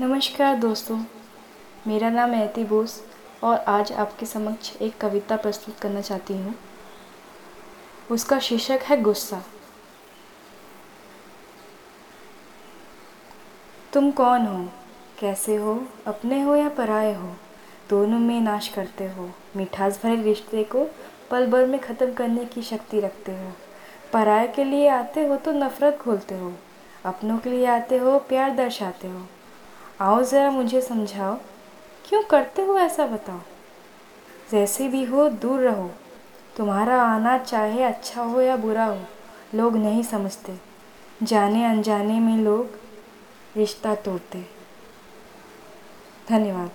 नमस्कार दोस्तों, मेरा नाम ऐती बोस और आज आपके समक्ष एक कविता प्रस्तुत करना चाहती हूँ। उसका शीर्षक है गुस्सा। तुम कौन हो, कैसे हो, अपने हो या पराए हो, दोनों में नाश करते हो, मिठास भरे रिश्ते को पल भर में ख़त्म करने की शक्ति रखते हो। पराए के लिए आते हो तो नफ़रत खोलते हो, अपनों के लिए आते हो, प्यार दर्शाते हो आओ ज़रा मुझे समझाओ। क्यों करते हो ऐसा बताओ। जैसे भी हो, दूर रहो। तुम्हारा आना चाहे अच्छा हो या बुरा हो, लोग नहीं समझते। जाने अनजाने में लोग रिश्ता तोड़ते। धन्यवाद।